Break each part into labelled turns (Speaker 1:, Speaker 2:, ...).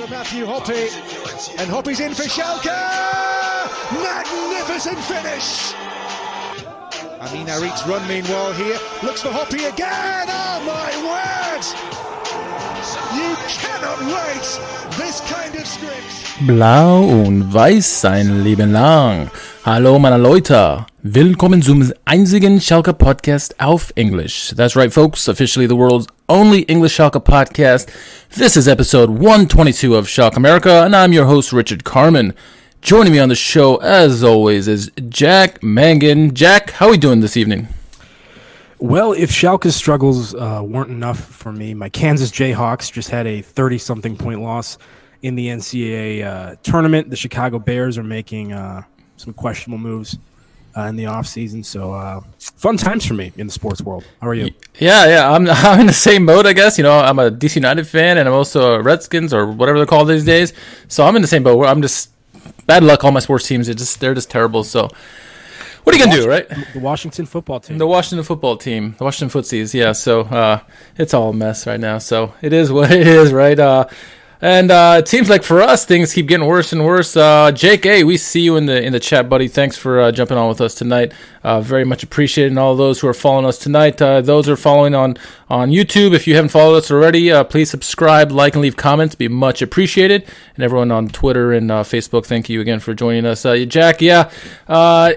Speaker 1: for Matthew Hoppe, and Hoppe's in for Schalke! Magnificent finish! Amine Harit's run meanwhile here, looks for Hoppe again! Oh my word!
Speaker 2: Blau und weiß sein Leben lang. Hallo meine Leute. Willkommen zum einzigen Schalke Podcast auf English. That's right folks, officially the world's only English Schalke podcast. This is episode 122 of Schalke America and I'm your host Richard Kharman. Joining me on the show as always is Jack Mangan. Jack, how are we doing this evening?
Speaker 3: Well, if Schalke's struggles uh, weren't enough for me, my Kansas Jayhawks just had a 30 something point loss in the NCAA uh, tournament. The Chicago Bears are making uh, some questionable moves uh, in the offseason. So, uh, fun times for me in the sports world. How are you?
Speaker 2: Yeah, yeah, I'm I'm in the same boat, I guess. You know, I'm a DC United fan, and I'm also a Redskins or whatever they're called these days. So I'm in the same boat. Where I'm just bad luck. All my sports teams, are just they're just terrible. So. What are you gonna do, right?
Speaker 3: The Washington football team.
Speaker 2: The Washington football team, the Washington Footsies, yeah. So uh, it's all a mess right now. So it is what it is, right? Uh, and uh, it seems like for us, things keep getting worse and worse. Uh, Jake, hey, we see you in the in the chat, buddy. Thanks for uh, jumping on with us tonight. Uh, very much appreciated. And all those who are following us tonight, uh, those who are following on on YouTube, if you haven't followed us already, uh, please subscribe, like, and leave comments. Be much appreciated. And everyone on Twitter and Facebook, thank you again for joining us. Jack, yeah,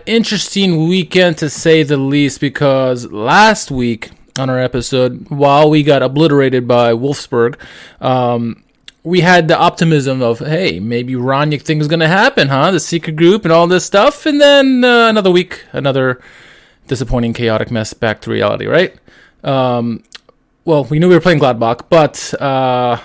Speaker 2: interesting weekend to say the least, because last week on our episode, while we got obliterated by Wolfsburg. Um, we had the optimism of, hey, maybe Rangnick thing's going to happen, huh? The secret group and all this stuff. And then uh, another week, another disappointing, chaotic mess back to reality, right? Um, well, we knew we were playing Gladbach, but uh,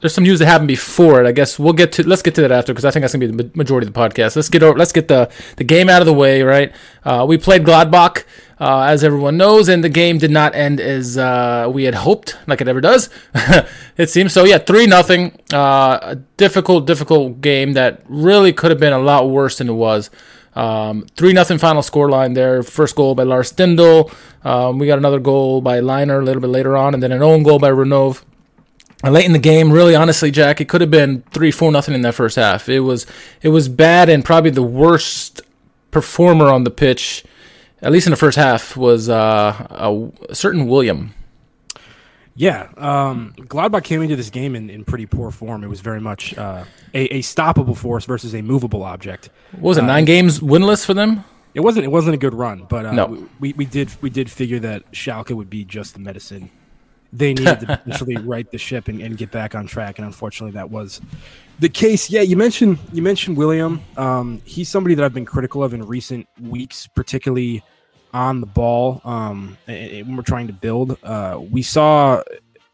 Speaker 2: there's some news that happened before it. I guess we'll get to let's get to that after because I think that's gonna be the majority of the podcast. Let's get over. Let's get the the game out of the way. Right. Uh, we played Gladbach, uh, as everyone knows, and the game did not end as uh, we had hoped, like it ever does. it seems so. Yeah, three nothing. Uh, a difficult, difficult game that really could have been a lot worse than it was. Um, three nothing final score line there. First goal by Lars Stindl. Um, we got another goal by Lainer a little bit later on, and then an own goal by Rønnow late in the game, really honestly, Jack, it could have been three, four nothing in that first half. It was it was bad and probably the worst performer on the pitch, at least in the first half, was uh, a, certain William.
Speaker 3: Yeah, um, Gladbach came into this game in, in pretty poor form. It was very much uh, a, a stoppable force versus a movable object.
Speaker 2: What was it? Uh, nine games winless for them.
Speaker 3: It wasn't. It wasn't a good run, but uh,
Speaker 2: no.
Speaker 3: we, we did we did figure that Schalke would be just the medicine they needed to potentially right the ship and, and, get back on track. And unfortunately, that was the case. Yeah, you mentioned you mentioned William. Um, he's somebody that I've been critical of in recent weeks, particularly on the ball um, when we're trying to build. Uh, we saw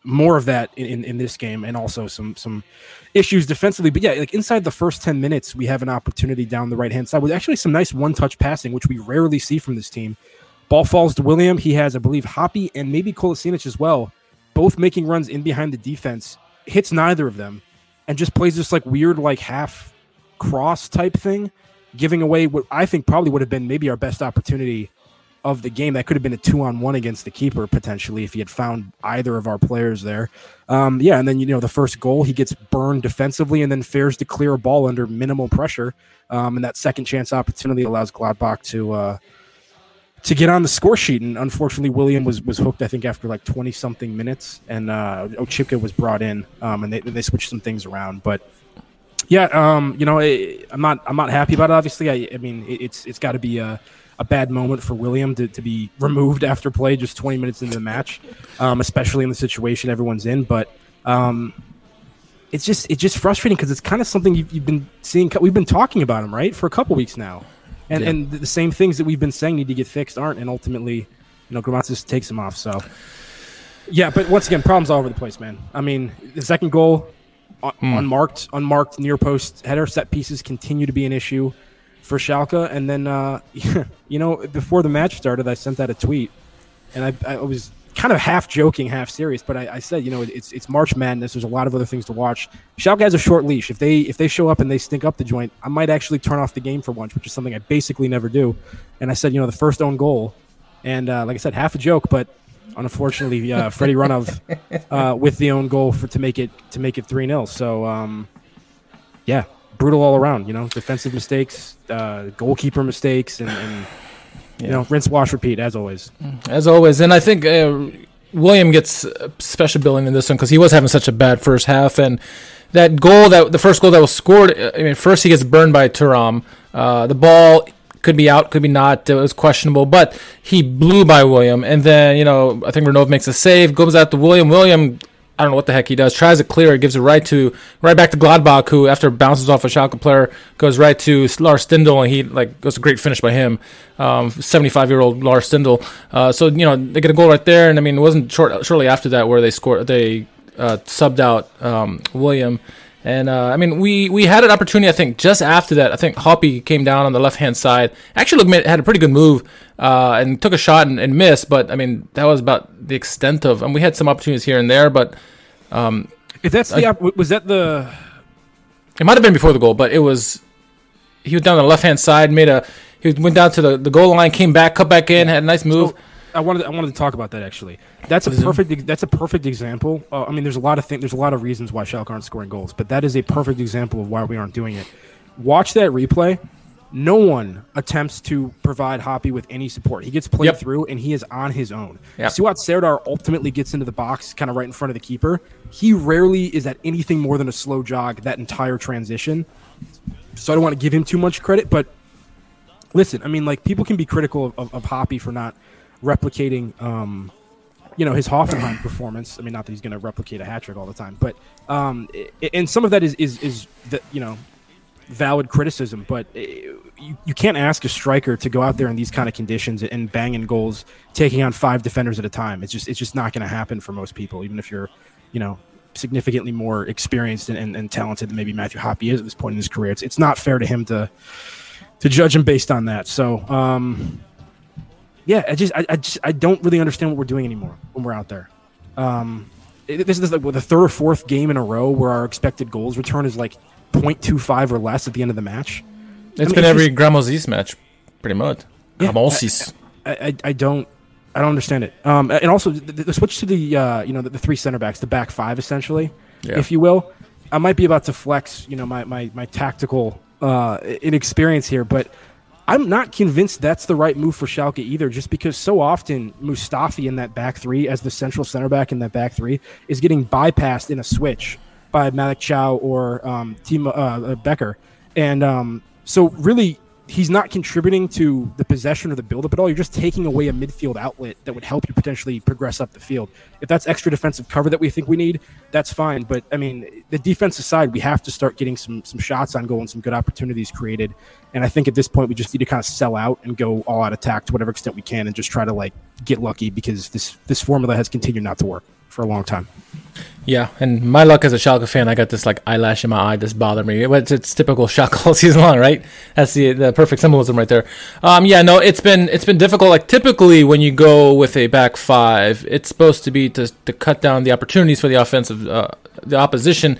Speaker 3: more of that in, in, in, this game, and also some some issues defensively. But yeah, like inside the first ten minutes, we have an opportunity down the right hand side with actually some nice one touch passing, which we rarely see from this team. Ball falls to William. He has, I believe, Hoppe and maybe Kolasinac as well both making runs in behind the defense, hits neither of them, and just plays this like weird, like half cross type thing, giving away what I think probably would have been maybe our best opportunity of the game. That could have been a two on one against the keeper potentially if he had found either of our players there. Um, yeah, and then you know the first goal he gets burned defensively and then fares to clear a ball under minimal pressure. Um, and that second chance opportunity allows Gladbach to uh, to get on the score sheet. And unfortunately, William was was hooked. I think after like twenty something minutes, and uh, Oczipka was brought in, um, and they they switched some things around. But yeah, um, you know, I'm not I'm not happy about it. Obviously, I, I mean, it's it's got to be a, a bad moment for William to, to be removed after play just 20 minutes into the match, um, especially in the situation everyone's in. But um, it's just it's just frustrating because it's kind of something you've, you've, been seeing. We've been talking about him right for a couple weeks now and yeah. and the same things that we've been saying need to get fixed aren't, and ultimately, you know, Grammozis takes them off. So, yeah, but once again, problems all over the place, man. I mean, the second goal, hmm. unmarked, unmarked near post header set pieces continue to be an issue for Schalke. And then, uh, you know, before the match started, I sent out a tweet, and I, I was kind of half joking, half serious. But I, I, said, you know, it's it's March Madness. There's a lot of other things to watch. Schalke has a short leash. If they if they show up and they stink up the joint, I might actually turn off the game for once, which is something I basically never do. And I said, you know, the first own goal, and uh, like I said, half a joke, but unfortunately, uh, Freddie Rønnow uh, with the own goal for to make it to make it three 0 So um, yeah, brutal all around. You know, defensive mistakes, uh, goalkeeper mistakes, and, and yeah. you know, rinse, wash, repeat as always.
Speaker 2: As always, and I think uh, William gets special billing in this one because he was having such a bad first half, and that goal that the first goal that was scored. I mean, first he gets burned by Thuram. Uh, the ball could be out, could be not. It was questionable, but he blew by William. And then, you know, I think Rønnow makes a save, goes out to William. William, I don't know what the heck he does, tries to clear it, gives it right to, right back to Gladbach, who, after bounces off a Schalke player, goes right to Lars Stindl, and he, like, goes a great finish by him. 75 um, year old Lars Stindl. Uh, so, you know, they get a goal right there. And I mean, it wasn't short, shortly after that where they scored, they uh, subbed out um, William. And uh, I mean, we we had an opportunity. I think just after that, I think Hoppe came down on the left hand side. Actually, looked, had a pretty good move uh, and took a shot and, and, missed. But I mean, that was about the extent of. And we had some opportunities here and there, but um,
Speaker 3: if that's the op- was that the.
Speaker 2: It might have been before the goal, but it was. He was down the left hand side, made a. He went down to the, the goal line, came back, cut back in, had a nice move. So,
Speaker 3: I wanted I wanted to talk about that actually. That's a perfect that's a perfect example. Uh, I mean, there's a lot of things. There's a lot of reasons why Schalke aren't scoring goals, but that is a perfect example of why we aren't doing it. Watch that replay. No one attempts to provide Hoppe with any support. He gets played yep. through, and he is on his own. Yep. Suat Serdar ultimately gets into the box, kind of right in front of the keeper. He rarely is at anything more than a slow jog that entire transition. So I don't want to give him too much credit, but listen, I mean, like people can be critical of, of, of Hoppe for not replicating, um, you know, his Hoffenheim performance. I mean, not that he's going to replicate a hat trick all the time, but um, and some of that is is is the you know valid criticism, but uh, you, you can't ask a striker to go out there in these kind of conditions and banging goals, taking on five defenders at a time. It's just it's just not going to happen for most people, even if you're, you know, significantly more experienced and, and, and, talented than maybe Matthew Hoppe is at this point in his career. It's, it's not fair to him to to judge him based on that. So, um, yeah, I just I, I just I don't really understand what we're doing anymore when we're out there. Um, this is like the third or fourth game in a row where our expected goals return is like 0.25 or less at the end of the match.
Speaker 2: It's I mean, been it's every Grammozis match, pretty much. Yeah, Grammozis.
Speaker 3: I, I, I, don't I don't understand it. Um, and also the, the switch to the uh, you know the, the, three center backs, the back five essentially, yeah. if you will. I might be about to flex, you know, my my my tactical uh, inexperience here, but I'm not convinced that's the right move for Schalke either, just because so often Mustafi in that back three, as the central center back in that back three, is getting bypassed in a switch by Malick Thiaw or um, Timo uh, Becker. And um, so, really, he's not contributing to the possession or the buildup at all. You're just taking away a midfield outlet that would help you potentially progress up the field. If that's extra defensive cover that we think we need, that's fine. But I mean, the defensive side, we have to start getting some some shots on goal and some good opportunities created. And I think at this point, we just need to kind of sell out and go all out attack to whatever extent we can, and just try to like get lucky because this this formula has continued not to work for a long time.
Speaker 2: Yeah, and my luck as a Schalke fan, I got this like eyelash in my eye that's bothering me. It's, it's typical Schalke all season long, right? That's the the perfect symbolism right there. Um, yeah, no, it's been it's been difficult. Like typically, when you go with a back five, it's supposed to be to to cut down the opportunities for the offensive uh, the opposition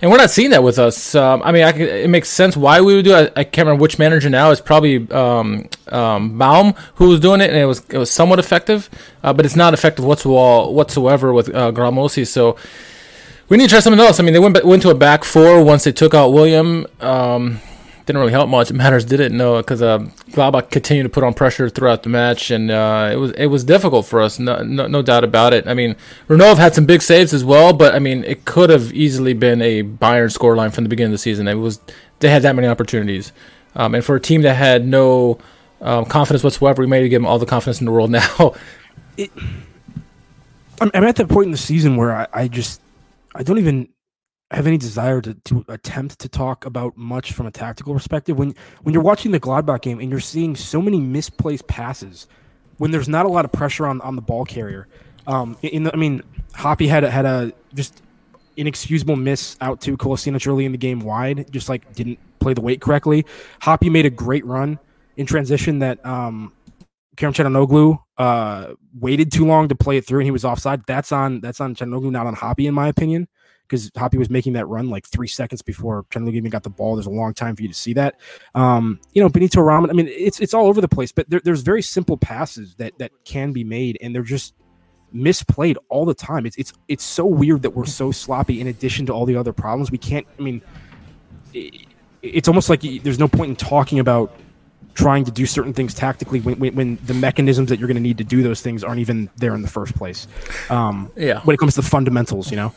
Speaker 2: and we're not seeing that with us. Um, I mean, I it makes sense why we would do it. I, I can't remember which manager now. It's probably um, um, Baum who was doing it, and it was it was somewhat effective, uh, but it's not effective whatsoever whatsoever with uh, Gramosi. So we need to try something else. I mean, they went went to a back four once they took out William. Um, didn't really help much. Matters didn't know because uh, continued to put on pressure throughout the match, and uh, it was it was difficult for us. No, no, no doubt about it. I mean, Rønnow had some big saves as well, but I mean, it could have easily been a Bayern scoreline from the beginning of the season. It was they had that many opportunities, um, and for a team that had no um, confidence whatsoever, we made give them all the confidence in the world now. it,
Speaker 3: I'm, I'm at that point in the season where I, I just I don't even have any desire to, to attempt to talk about much from a tactical perspective. When when you're watching the Gladbach game and you're seeing so many misplaced passes, when there's not a lot of pressure on, on the ball carrier, um, in the, I mean, Hoppe had a, had a just inexcusable miss out to Kolasinac early in the game wide, just like didn't play the weight correctly. Hoppe made a great run in transition that um, Kerim Calhanoglu uh, waited too long to play it through and he was offside. That's on that's on Calhanoglu, not on Hoppe, in my opinion because Hoppe was making that run like three seconds before Chandler even got the ball. There's a long time for you to see that. Um, you know, Benito Raman. I mean, it's it's all over the place, but there, there's very simple passes that that can be made, and they're just misplayed all the time. It's it's it's so weird that we're so sloppy. In addition to all the other problems, we can't. I mean, it, it's almost like there's no point in talking about trying to do certain things tactically when, when, when the mechanisms that you're going to need to do those things aren't even there in the first place. Um,
Speaker 2: Yeah.
Speaker 3: When it comes to the fundamentals, you know.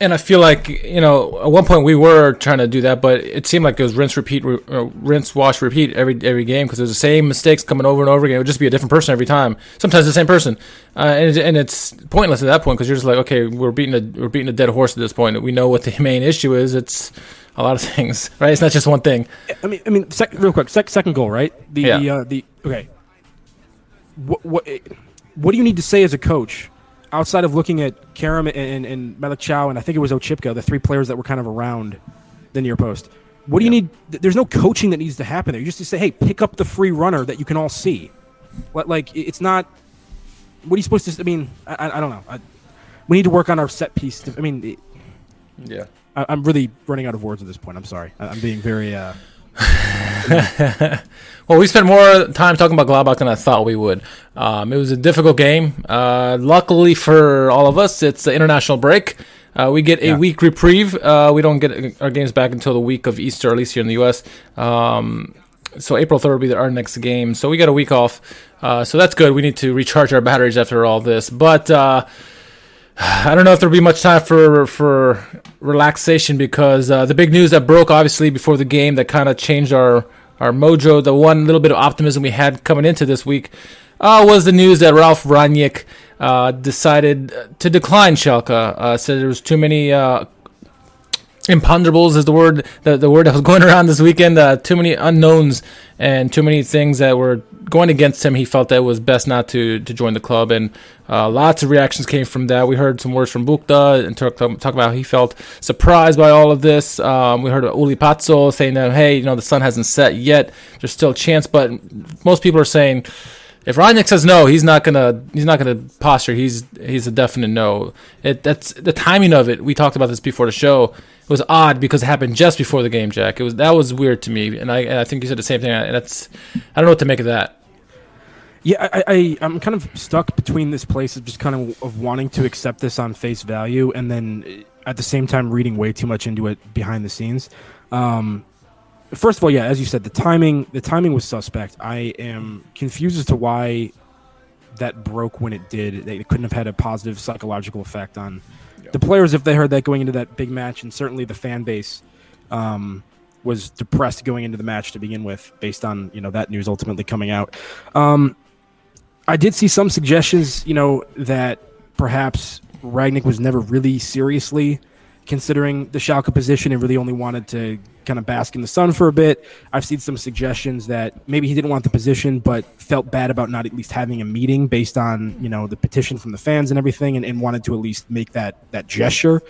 Speaker 2: And I feel like you know, at one point we were trying to do that, but it seemed like it was rinse, repeat, re- uh, rinse, wash, repeat every every game because there's the same mistakes coming over and over again. It would just be a different person every time. Sometimes the same person, uh, and and it's pointless at that point because you're just like, okay, we're beating a we're beating a dead horse at this point. We know what the main issue is. It's a lot of things, right? It's not just one thing.
Speaker 3: I mean, I mean, sec- real quick, sec- second goal, right? The
Speaker 2: Yeah.
Speaker 3: the, uh, the okay. What what what do you need to say as a coach outside of looking at Karam and and, and Malik Thiaw and I think it was Oczipka, the three players that were kind of around the near post? What do you need? There's no coaching that needs to happen there. You just say, hey, pick up the free runner that you can all see. What like it's not. What are you supposed to? I mean, I, I- don't know. I, we need to work on our set piece. I mean, it-
Speaker 2: Yeah.
Speaker 3: I, I'm really running out of words at this point. I'm sorry. I, I'm being very. Uh,
Speaker 2: Well, we spent more time talking about Gladbach than I thought we would. Um, it was a difficult game. Uh, luckily for all of us, it's the international break. Uh, we get a
Speaker 3: Yeah.
Speaker 2: week reprieve. Uh, we don't get our games back until the week of Easter, at least here in the U.S. Um, so April 3rd will be our next game. So we got a week off. Uh, so that's good. We need to recharge our batteries after all this. But uh, I don't know if there'll be much time for for relaxation because uh, the big news that broke obviously before the game that kind of changed our our mojo. The one little bit of optimism we had coming into this week uh, was the news that Ralf Rangnick uh, decided to decline Schalke. Uh, said there was too many. Imponderables is the word the, the word that was going around this weekend uh, too many unknowns and too many things that were going against him he felt that it was best not to to join the club and uh, lots of reactions came from that we heard some words from Buchta and talk, talk about how he felt surprised by all of this um, we heard Uli Pazzo saying that hey you know the sun hasn't set yet there's still a chance but most people are saying if Rangnick says no, he's not gonna he's not gonna posture. He's he's a definite no. It that's the timing of it. We talked about this before the show. It was odd because it happened just before the game, Jack. It was that was weird to me, and I and I think you said the same thing. And that's I don't know what to make of that.
Speaker 3: Yeah, I, I I'm kind of stuck between this place of just kind of of wanting to accept this on face value, and then uh, at the same time reading way too much into it behind the scenes. Um, first of all, yeah, as you said, the timing the timing was suspect. I am confused as to why that broke when it did. They couldn't have had a positive psychological effect on the players if they heard that going into that big match, and certainly the fan base. Um, was depressed going into the match to begin with, based on you know that news ultimately coming out. Um, I did see some suggestions, you know, that perhaps Rangnick was never really seriously considering the Schalke position and really only wanted to kind of bask in the sun for a bit. I've seen some suggestions that maybe he didn't want the position, but felt bad about not at least having a meeting based on you know the petition from the fans and everything, and, and wanted to at least make that that gesture.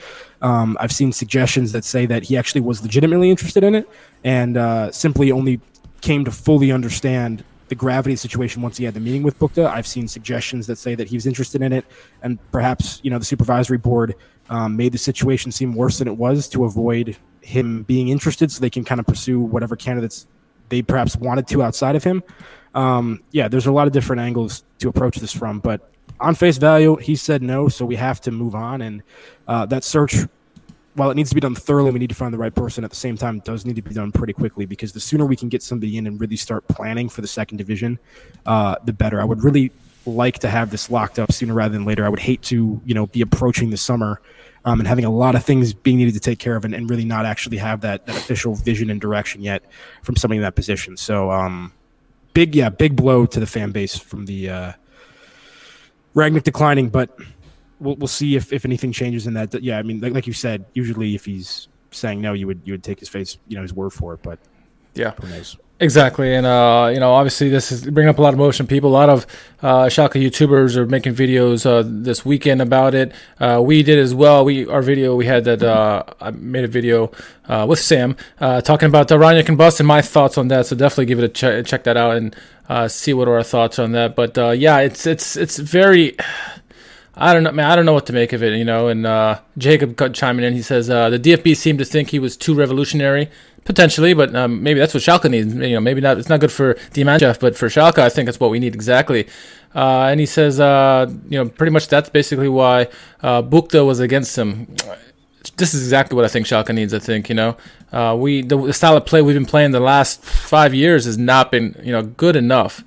Speaker 3: Um, I've seen suggestions that say that he actually was legitimately interested in it and uh, simply only came to fully understand the gravity of the situation once he had the meeting with Buchta. I've seen suggestions that say that he was interested in it, and perhaps you know the supervisory board um, made the situation seem worse than it was to avoid him being interested, so they can kind of pursue whatever candidates they perhaps wanted to outside of him. Um, yeah, there's a lot of different angles to approach this from, but on face value, he said no, so we have to move on. And uh, that search, while it needs to be done thoroughly, we need to find the right person. At the same time, does need to be done pretty quickly because the sooner we can get somebody in and really start planning for the second division, uh, the better. I would really like to have this locked up sooner rather than later. I would hate to, you know, be approaching the summer um, and having a lot of things being needed to take care of and, and really not actually have that, that official vision and direction yet from somebody in that position. So, um, big, yeah, big blow to the fan base from the uh, Rangnick declining, but we'll, we'll see if, if anything changes in that. Yeah, I mean, like, like you said, usually if he's saying no, you would you would take his face, you know, his word for it. But
Speaker 2: Yeah.
Speaker 3: who knows?
Speaker 2: Exactly, and uh, you know, obviously, this is bringing up a lot of emotion. People, a lot of uh, Schalke YouTubers are making videos uh, this weekend about it. Uh, we did as well. We our video we had that uh, I made a video uh, with Sam uh, talking about the Rangnick and Bust and my thoughts on that. So definitely give it a check, check that out and uh, see what are our thoughts on that. But uh, yeah, it's it's it's very. I don't know, man. I don't know what to make of it, you know. And uh, Jacob chiming in, he says uh, the DFB seemed to think he was too revolutionary, potentially, but um, maybe that's what Schalke needs. You know, maybe not. It's not good for Dimanchev, but for Schalke, I think that's what we need exactly. Uh, and he says, uh, you know, pretty much that's basically why uh, Buchta was against him. This is exactly what I think Schalke needs. I think you know, uh, we the, the style of play we've been playing the last five years has not been you know good enough.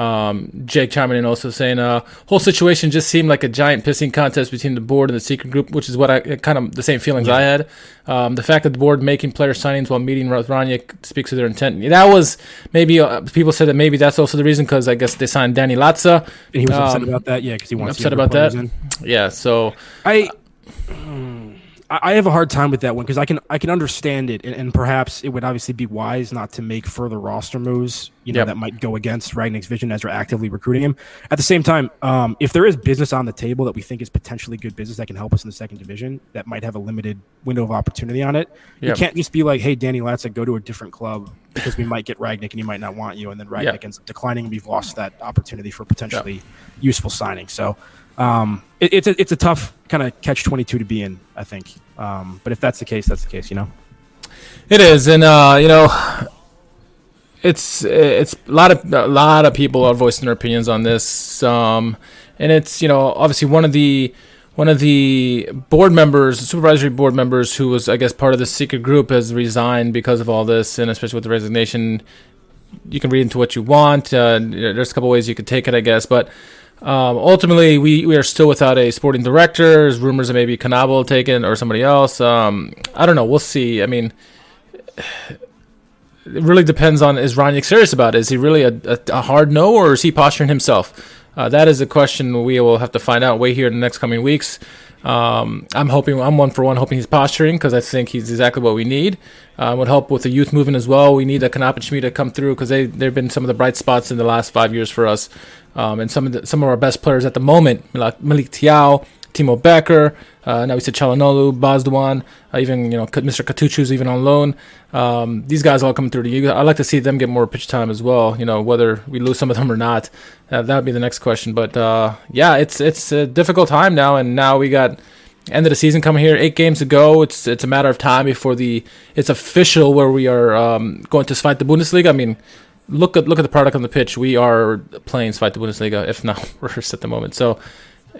Speaker 2: Um, Jake chiming in also saying, uh, whole situation just seemed like a giant pissing contest between the board and the secret group, which is what I kind of the same feelings yeah. I had. Um, the fact that the board making player signings while meeting with Rangnick speaks to their intent. That was maybe uh, people said that maybe that's also the reason because I guess they signed Danny Latza.
Speaker 3: And he was um, upset about that, yeah, because he wants
Speaker 2: upset about that. In. Yeah, so
Speaker 3: I. I have a hard time with that one because I can I can understand it, and, and, perhaps it would obviously be wise not to make further roster moves, you know, yep. that might go against Rangnick's vision as we're actively recruiting him. At the same time, um, if there is business on the table that we think is potentially good business that can help us in the second division, that might have a limited window of opportunity on it. Yep. You can't just be like, "Hey, Danny Latza, go to a different club because we might get Rangnick and he might not want you," and then Rangnick yep. ends up declining, and we've lost that opportunity for potentially useful signing. So um, it, it's a it's a tough kind of catch twenty two to be in, I think. Um, but if that's the case, that's the case, you know.
Speaker 2: It is, and uh, you know, it's it's a lot of a lot of people are voicing their opinions on this, um, and it's you know obviously one of the one of the board members, supervisory board members, who was I guess part of the secret group, has resigned because of all this, and especially with the resignation. You can read into what you want. Uh, there's a couple ways you could take it, I guess, but um, ultimately, we, we are still without a sporting director. There's rumors that maybe Knäbel will take it or somebody else. Um, I don't know. We'll see. I mean, it really depends on is Rangnick serious about it? Is he really a, a, a hard no, or is he posturing himself? Uh, that is a question we will have to find out way here in the next coming weeks. Um, I'm hoping I'm one for one hoping he's posturing because I think he's exactly what we need. Uh, would help with the youth movement as well. We need and Schmid to come through because they they've been some of the bright spots in the last five years for us. Um, and some of the, some of our best players at the moment, Malik Thiaw, Timo Becker, uh, now we said Calhanoglu, Bozdogan, uh, even you know Mr. Kutucu's even on loan. Um, these guys all coming through to you. I'd like to see them get more pitch time as well. You know whether we lose some of them or not, uh, that would be the next question. But uh, yeah, it's it's a difficult time now, and now we got end of the season coming here. Eight games to go. It's it's a matter of time before the it's official where we are um, going to Zweite Bundesliga. I mean, look at look at the product on the pitch. We are playing Zweite Bundesliga, if not worse at the moment. So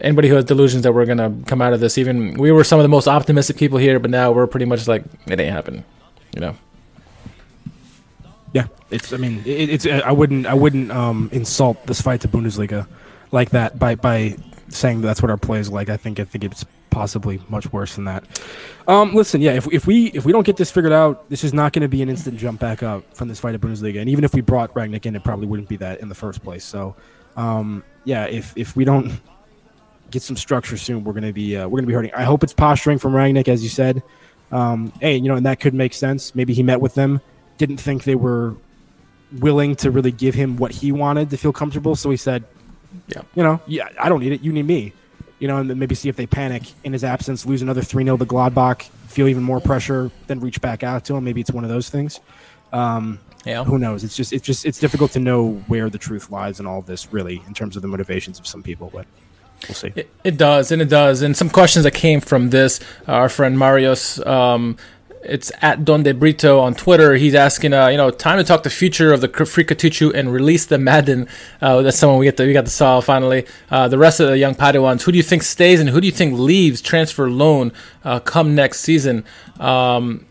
Speaker 2: anybody who has delusions that we're gonna come out of this, even we were some of the most optimistic people here, but now we're pretty much like it ain't happening. You know.
Speaker 3: Yeah, it's. I mean, it, it's. I wouldn't. I wouldn't um, insult this Zweite Bundesliga like that by by saying that's what our play is like. I think. I think it's possibly much worse than that. Um, listen, yeah, if, if we if we don't get this figured out, this is not going to be an instant jump back up from this Zweite Bundesliga. And even if we brought Rangnick in, it probably wouldn't be that in the first place. So, um, yeah, if if we don't get some structure soon, we're gonna be uh, we're gonna be hurting. I hope it's posturing from Rangnick, as you said. Um, hey, you know, and that could make sense. Maybe he met with them, didn't think they were willing to really give him what he wanted to feel comfortable, so he said, "Yeah, you know, yeah, I don't need it. You need me." you know, and then maybe see if they panic in his absence, lose another 3 0 to Gladbach, feel even more pressure, then reach back out to him. Maybe it's one of those things. Um, yeah. Who knows? It's just, it's just, it's difficult to know where the truth lies in all this, really, in terms of the motivations of some people. But we'll see.
Speaker 2: It, it does, and it does. And some questions that came from this, our friend Marios um, it's at Donde Brito on Twitter. He's asking, uh, you know, time to talk the future of the Free Kutucu and release the Madden. Uh, that's someone we get the, we got to saw finally. Uh, the rest of the young Padawans, who do you think stays and who do you think leaves transfer loan uh, come next season? Um,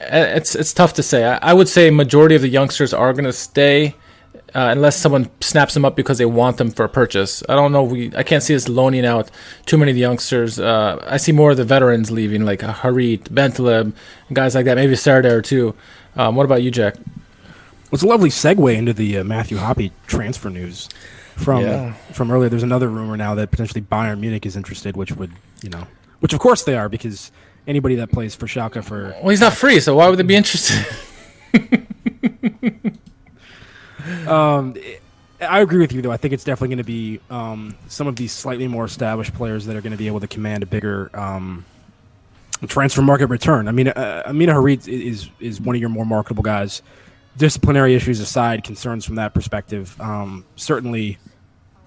Speaker 2: it's it's tough to say. I, I, would say majority of the youngsters are going to stay uh, unless someone snaps them up because they want them for a purchase. I don't know. We I can't see us loaning out too many of the youngsters. Uh, I see more of the veterans leaving, like Harit, Bentaleb, guys like that. Maybe Serdar too. Um, what about you, Jack?
Speaker 3: Well, it's a lovely segue into the uh, Matthew Hoppe transfer news from yeah. from earlier. There's another rumor now that potentially Bayern Munich is interested, which would you know, which of course they are because anybody that plays for Schalke for
Speaker 2: well, he's not free, so why would they be interested?
Speaker 3: um, I agree with you, though. I think it's definitely going to be um, some of these slightly more established players that are going to be able to command a bigger um, transfer market return. I mean, uh, Amine Harit is is one of your more marketable guys. Disciplinary issues aside, concerns from that perspective, um, certainly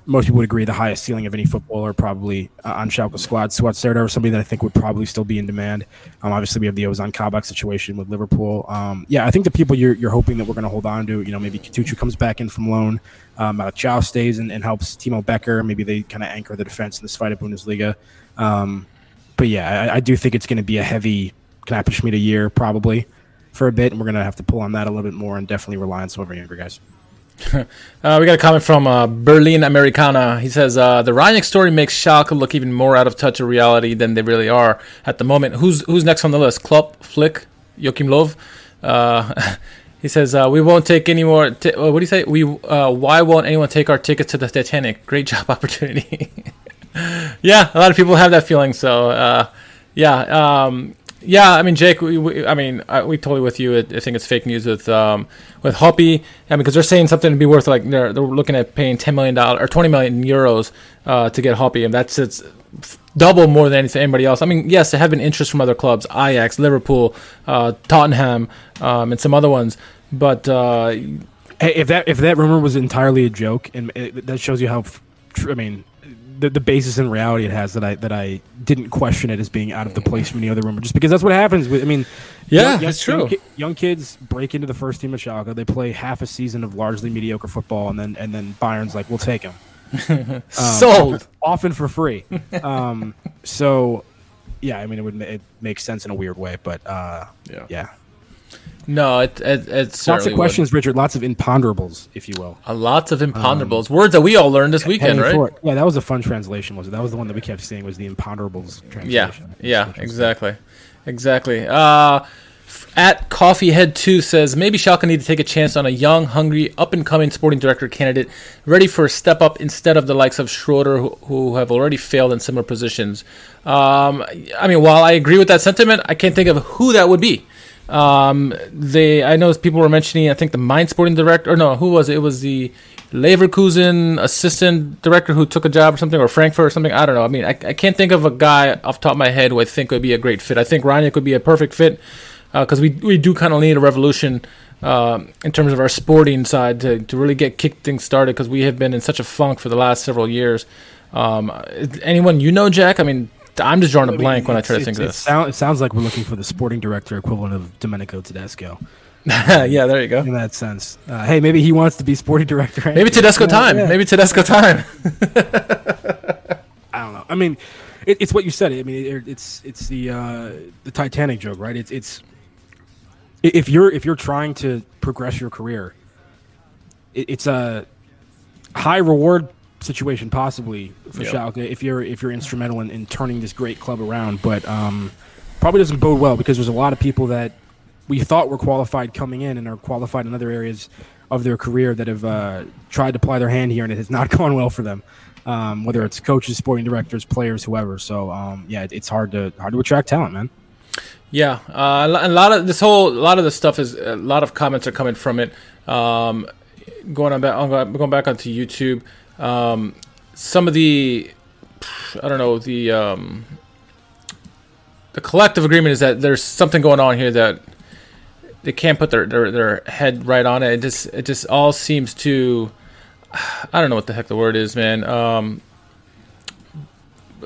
Speaker 3: most people would agree the highest ceiling of any footballer probably uh, on Schalke squad. Suat is somebody that I think would probably still be in demand. Um, obviously, we have the Ozan Kabak situation with Liverpool. Um, yeah, I think the people you're, you're hoping that we're going to hold on to, you know, maybe Kutucu comes back in from loan, um, Thiaw stays and, and, helps Timo Becker. Maybe they kind of anchor the defense in this Zweite Bundesliga. Um, but yeah, I, I, do think it's going to be a heavy Knapper a year probably for a bit, and we're going to have to pull on that a little bit more and definitely rely on some of our younger guys.
Speaker 2: uh, we got a comment from uh, Berlin Americana. He says uh, the Rangnick story makes Schalke look even more out of touch of reality than they really are at the moment. Who's who's next on the list? Klopp, Flick, Joachim Löw. Uh, he says uh, we won't take any more. T- uh, what do you say? We why won't anyone take our tickets to the Titanic? Great job opportunity. yeah, a lot of people have that feeling. So yeah, um, yeah, I mean, Jake, we, we, I mean, I, we totally with you. I, think it's fake news with um, with Hoppe, I mean, because they're saying something to be worth like they're they're looking at paying ten million dollars or twenty million euros uh, to get Hoppe, and that's it's double more than anything anybody else. I mean, yes, there have been interest from other clubs, Ajax, Liverpool, uh, Tottenham, um, and some other ones, but. Uh,
Speaker 3: hey, if that if that rumor was entirely a joke, and it, that shows you how, I mean, the, the basis in reality it has that I that I didn't question it as being out of the place from any other rumor, just because that's what happens. With I mean,
Speaker 2: yeah, young, that's
Speaker 3: young,
Speaker 2: true.
Speaker 3: Young, kids break into the first team of Schalke. They play half a season of largely mediocre football, and then and then Bayern's like, we'll take him.
Speaker 2: um, Sold,
Speaker 3: often for free. Um, so, yeah, I mean, it would it makes sense in a weird way, but uh, yeah, yeah.
Speaker 2: No, it, it, it's
Speaker 3: lots of questions, would. Richard. Lots of imponderables, if you will.
Speaker 2: A lots of imponderables. Um, Words that we all learned this weekend, right?
Speaker 3: Yeah, that was a fun translation. Was it? That was the one that we kept seeing. Was the imponderables translation?
Speaker 2: Yeah, yeah, exactly, exactly. Uh, at Coffeehead Two says maybe Schalke need to take a chance on a young, hungry, up and coming sporting director candidate, ready for a step up instead of the likes of Schroeder, who, who have already failed in similar positions. Um, I mean, while I agree with that sentiment, I can't think of who that would be. Um, they, I know people were mentioning, I think the Mainz Sporting director, or no, who was it? It was the Leverkusen assistant director who took a job or something, or Frankfurt or something. I don't know. I mean, I, I can't think of a guy off top of my head who I think would be a great fit. I think Rangnick would be a perfect fit because uh, we we do kind of need a revolution uh, in terms of our sporting side to, to really get kick things started because we have been in such a funk for the last several years. Um, anyone you know, Jack? I mean, I'm just drawing a blank when I try to think of this.
Speaker 3: Sound, it sounds like we're looking for the sporting director equivalent of Domenico Tedesco.
Speaker 2: yeah, there you go.
Speaker 3: In that sense, uh, hey, maybe he wants to be sporting director.
Speaker 2: Maybe Tedesco yeah, time. Yeah. Maybe Tedesco time.
Speaker 3: I don't know. I mean, it, it's what you said. I mean, it, it's it's the uh, the Titanic joke, right? It's it's if you're if you're trying to progress your career, it, it's a high reward situation possibly for yep. Schalke if you're if you're instrumental in, in turning this great club around. But um, probably doesn't bode well because there's a lot of people that we thought were qualified coming in and are qualified in other areas of their career that have uh, tried to ply their hand here and it has not gone well for them. Um, whether it's coaches, sporting directors, players, whoever. So um, yeah, it, it's hard to hard to attract talent, man.
Speaker 2: Yeah, uh, a lot of this whole, a lot of this stuff is a lot of comments are coming from it. Um, going on back, on going back onto YouTube, um, some of the, I don't know, the um, the collective agreement is that there's something going on here that they can't put their, their, their head right on it. It just it just all seems to, I don't know what the heck the word is, man. Um,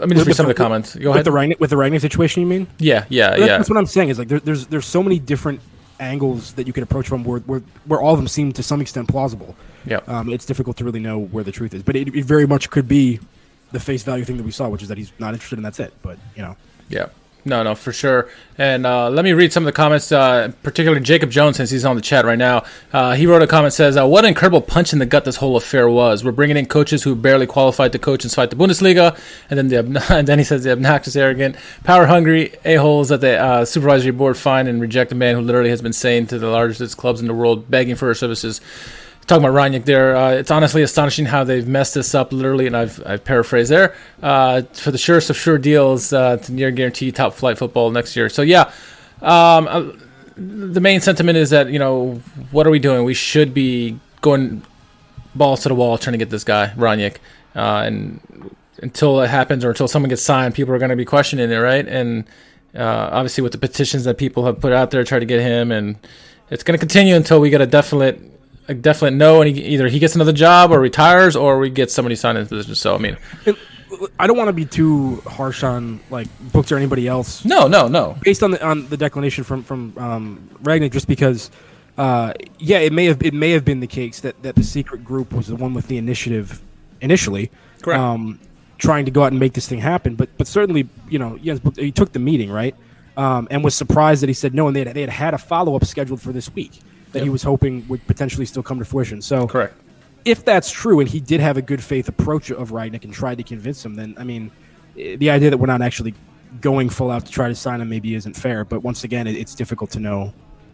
Speaker 2: I mean, just read some of the comments. Go
Speaker 3: with
Speaker 2: ahead.
Speaker 3: The Rangnick, with the Rangnick situation, you mean?
Speaker 2: Yeah, yeah,
Speaker 3: that's,
Speaker 2: yeah.
Speaker 3: That's what I'm saying. Is like there, there's there's so many different angles that you can approach from where, where, where all of them seem to some extent plausible.
Speaker 2: Yeah.
Speaker 3: Um, it's difficult to really know where the truth is, but it, it, very much could be the face value thing that we saw, which is that he's not interested and that's it. But you know.
Speaker 2: Yeah. No, no, for sure. And uh, let me read some of the comments, uh, particularly Jacob Jones, since he's on the chat right now. Uh, he wrote a comment says, uh, "What an incredible punch in the gut this whole affair was. We're bringing in coaches who barely qualified to coach and Zweite Bundesliga, and then the and then he says the obnoxious, arrogant, power hungry a holes that the uh, supervisory board find and reject a man who literally has been saying to the largest clubs in the world, begging for our services." Talking about Rangnick there, uh, it's honestly astonishing how they've messed this up literally, and I've, I've paraphrased there, uh, for the surest of sure deals uh, to near guarantee top flight football next year. So, yeah, um, uh, the main sentiment is that, you know, what are we doing? We should be going balls to the wall trying to get this guy, Rangnick. Uh, and until it happens or until someone gets signed, people are going to be questioning it, right? And uh, obviously, with the petitions that people have put out there, try to get him, and it's going to continue until we get a definite a definite no, and he, either he gets another job or retires, or we get somebody signed in his position. So I mean,
Speaker 3: I don't want to be too harsh on like Books or anybody else
Speaker 2: no, no, no.
Speaker 3: based on the on the declination from from um, Rangnick, just because, uh, yeah, it may have it may have been the case that that the secret group was the one with the initiative initially,
Speaker 2: Correct.
Speaker 3: um, trying to go out and make this thing happen. But but certainly, you know, Buch- he took the meeting right, um, and was surprised that he said no, and they had, they had had a follow up scheduled for this week that he was hoping would potentially still come to fruition. So
Speaker 2: Correct.
Speaker 3: if that's true, and he did have a good faith approach of Rangnick and tried to convince him, then I mean, the idea that we're not actually going full out to try to sign him maybe isn't fair. But once again, it's difficult to know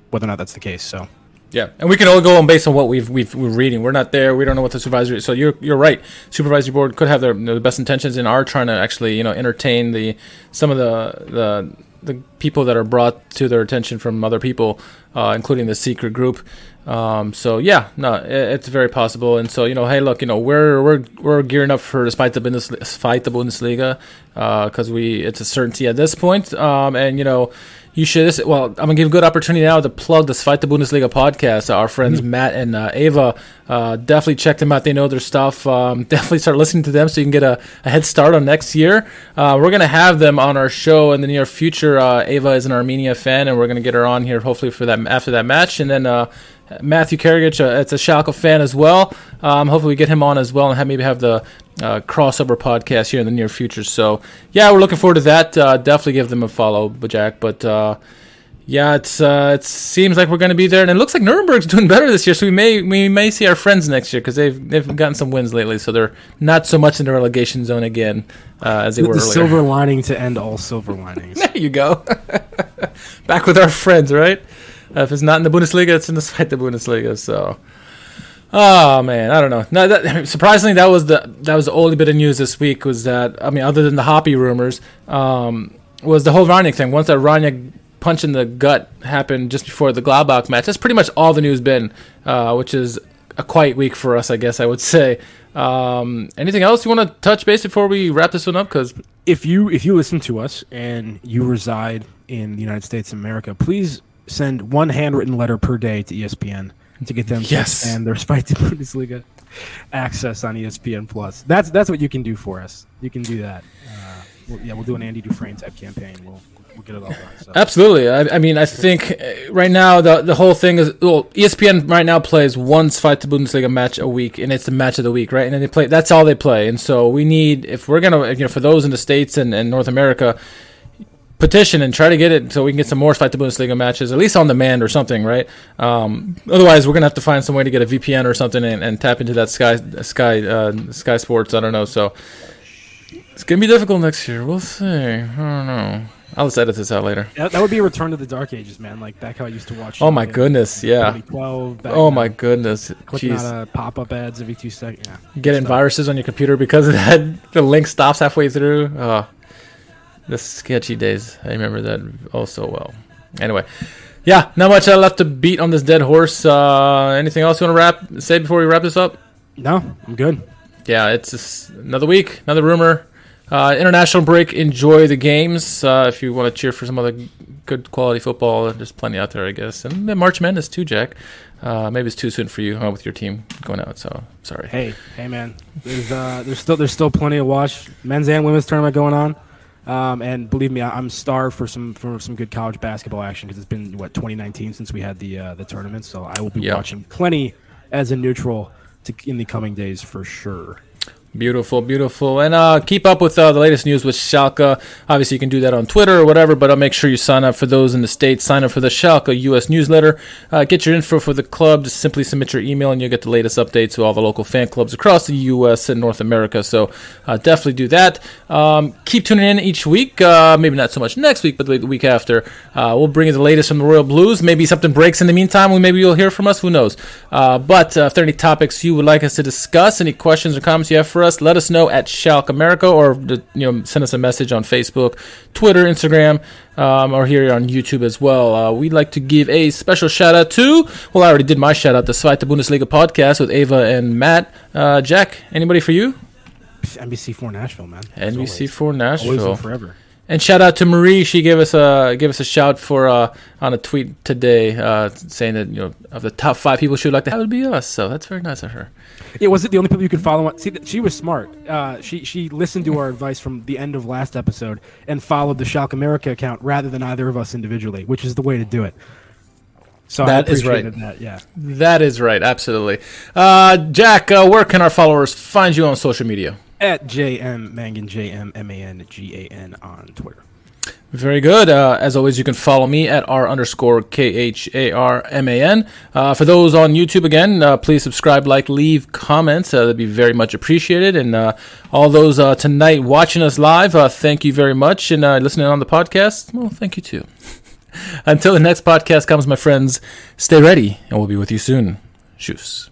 Speaker 3: whether or not that's the case. So
Speaker 2: Yeah, and we can all go on based on what we've, we've we're reading. We're not there. We don't know what the supervisory. So you're you're right. Supervisory board could have their you know, the best intentions and are trying to actually you know entertain the some of the the the people that are brought to their attention from other people, uh, including the secret group. Um, so yeah, no, it, it's very possible. And so you know, hey, look, you know, we're we're we're gearing up for despite the Bundesliga, Zweite Bundesliga because we it's a certainty at this point. Um, and you know, you should. This, well, I'm gonna give a good opportunity now to plug the Zweite Bundesliga podcast. Our friends Matt and uh, Ava uh, definitely check them out. They know their stuff. Um, definitely start listening to them so you can get a, a head start on next year. Uh, we're gonna have them on our show in the near future. Uh, Ava is an Armenia fan, and we're gonna get her on here hopefully for that after that match, and then. Matthew Karagich, uh, it's a Schalke fan as well. Um, hopefully, we get him on as well, and have, maybe have the uh, crossover podcast here in the near future. So, yeah, we're looking forward to that. Uh, definitely give them a follow, Jack. But uh, yeah, it's uh, it seems like we're going to be there, and it looks like Nuremberg's doing better this year. So we may we may see our friends next year because they've they've gotten some wins lately. So they're not so much in the relegation zone again uh, as they
Speaker 3: the,
Speaker 2: were
Speaker 3: the
Speaker 2: earlier.
Speaker 3: silver lining to end all silver linings.
Speaker 2: There you go. Back with our friends, right? Uh, if it's not in the Bundesliga, it's in the the Bundesliga. So, oh man, I don't know. No, that, surprisingly, that was the that was the only bit of news this week. Was that I mean, other than the Hoppe rumors, um, was the whole Rangnick thing. Once that Rangnick punch in the gut happened just before the Gladbach match, that's pretty much all the news been, uh, which is a quiet week for us, I guess I would say. Um, anything else you want to touch base before we wrap this one up? Because
Speaker 3: if you if you listen to us and you reside in the United States of America, please send one handwritten letter per day to ESPN to get them
Speaker 2: Yes.
Speaker 3: and their Zweite Bundesliga access on ESPN Plus. That's that's what you can do for us. You can do that. Uh, we'll, yeah, we'll do an Andy Dufresne type campaign. We'll we'll get it all done. So.
Speaker 2: Absolutely. I, I mean, I think uh, right now the the whole thing is well, ESPN right now plays one Zweite Bundesliga match a week, and it's the match of the week, right? And then they play. That's all they play. And so we need if we're gonna, you know, for those in the states and, and North America, petition and try to get it so we can get some more Zweite Bundesliga matches, at least on demand or something, right? Um, otherwise, we're gonna have to find some way to get a VPN or something and, and tap into that Sky Sky uh, Sky Sports. I don't know. So it's gonna be difficult next year. We'll see. I don't know. I'll just edit this out later.
Speaker 3: That, that would be a return to the dark ages, man. Like back how I used to watch.
Speaker 2: Oh my
Speaker 3: like,
Speaker 2: goodness, yeah.
Speaker 3: 2012. back
Speaker 2: Oh my goodness,
Speaker 3: Clicking
Speaker 2: jeez.
Speaker 3: uh, pop-up ads every two seconds. Yeah.
Speaker 2: Getting viruses on your computer because of that. The link stops halfway through. Oh, the sketchy days. I remember that oh so well. Anyway, yeah, not much left to beat on this dead horse. Uh, anything else you want to wrap say before we wrap this up?
Speaker 3: No, I'm good.
Speaker 2: Yeah, it's just another week, another rumor. Uh, international break. Enjoy the games. Uh, if you want to cheer for some other good quality football, there's plenty out there, I guess. And March Madness too, Jack. Uh, maybe it's too soon for you uh, with your team going out. So sorry.
Speaker 3: Hey, hey, man. There's uh, there's still there's still plenty of watch. Men's and women's tournament going on. Um, and believe me, I- I'm starved for some for some good college basketball action because it's been what 2019 since we had the uh, the tournament. So I will be
Speaker 2: Yeah.
Speaker 3: watching plenty as a neutral to, in the coming days for sure.
Speaker 2: Beautiful, beautiful. And uh, keep up with uh, the latest news with Schalke. Obviously, you can do that on Twitter or whatever, but I'll make sure you sign up for those in the States. Sign up for the Schalke US newsletter. Uh, get your info for the club. Just simply submit your email, and you'll get the latest updates to all the local fan clubs across the US and North America. So uh, definitely do that. Um, keep tuning in each week. Uh, maybe not so much next week, but the week after. Uh, we'll bring you the latest from the Royal Blues. Maybe something breaks in the meantime. We Maybe you'll hear from us. Who knows? Uh, but uh, if there are any topics you would like us to discuss, any questions or comments you have for us, let us know at Schalke America or you know send us a message on Facebook, Twitter, Instagram, um, or here on YouTube as well. Uh, we'd like to give a special shout out to, well, I already did my shout out, to the Zweite Bundesliga podcast with Ava and Matt. Uh, Jack, anybody for you?
Speaker 3: NBC4 Nashville, man.
Speaker 2: NBC4
Speaker 3: Always
Speaker 2: Nashville.
Speaker 3: and forever.
Speaker 2: And shout out to Marie. She gave us a gave us a shout for uh, on a tweet today, uh, saying that you know of the top five people she would like to have would be us. So that's very nice of her.
Speaker 3: Yeah, was it the only people you could follow? On, see, she was smart. Uh, she she listened to our advice from the end of last episode and followed the Schalke America account rather than either of us individually, which is the way to do it. So
Speaker 2: That
Speaker 3: I
Speaker 2: is right.
Speaker 3: appreciated That, yeah.
Speaker 2: That is right, absolutely. Uh, Jack, uh, where can our followers find you on social media?
Speaker 3: At JM Mangan J M M A N G A N on Twitter.
Speaker 2: Very good. Uh, as always, you can follow me at r underscore k h a r m a n. Uh, for those on YouTube, again, uh, please subscribe, like, leave comments. Uh, that'd be very much appreciated. And uh, all those tonight watching us live, thank you very much. And listening on the podcast, well, thank you too. Until the next podcast comes, my friends, stay ready, and we'll be with you soon. Shoes.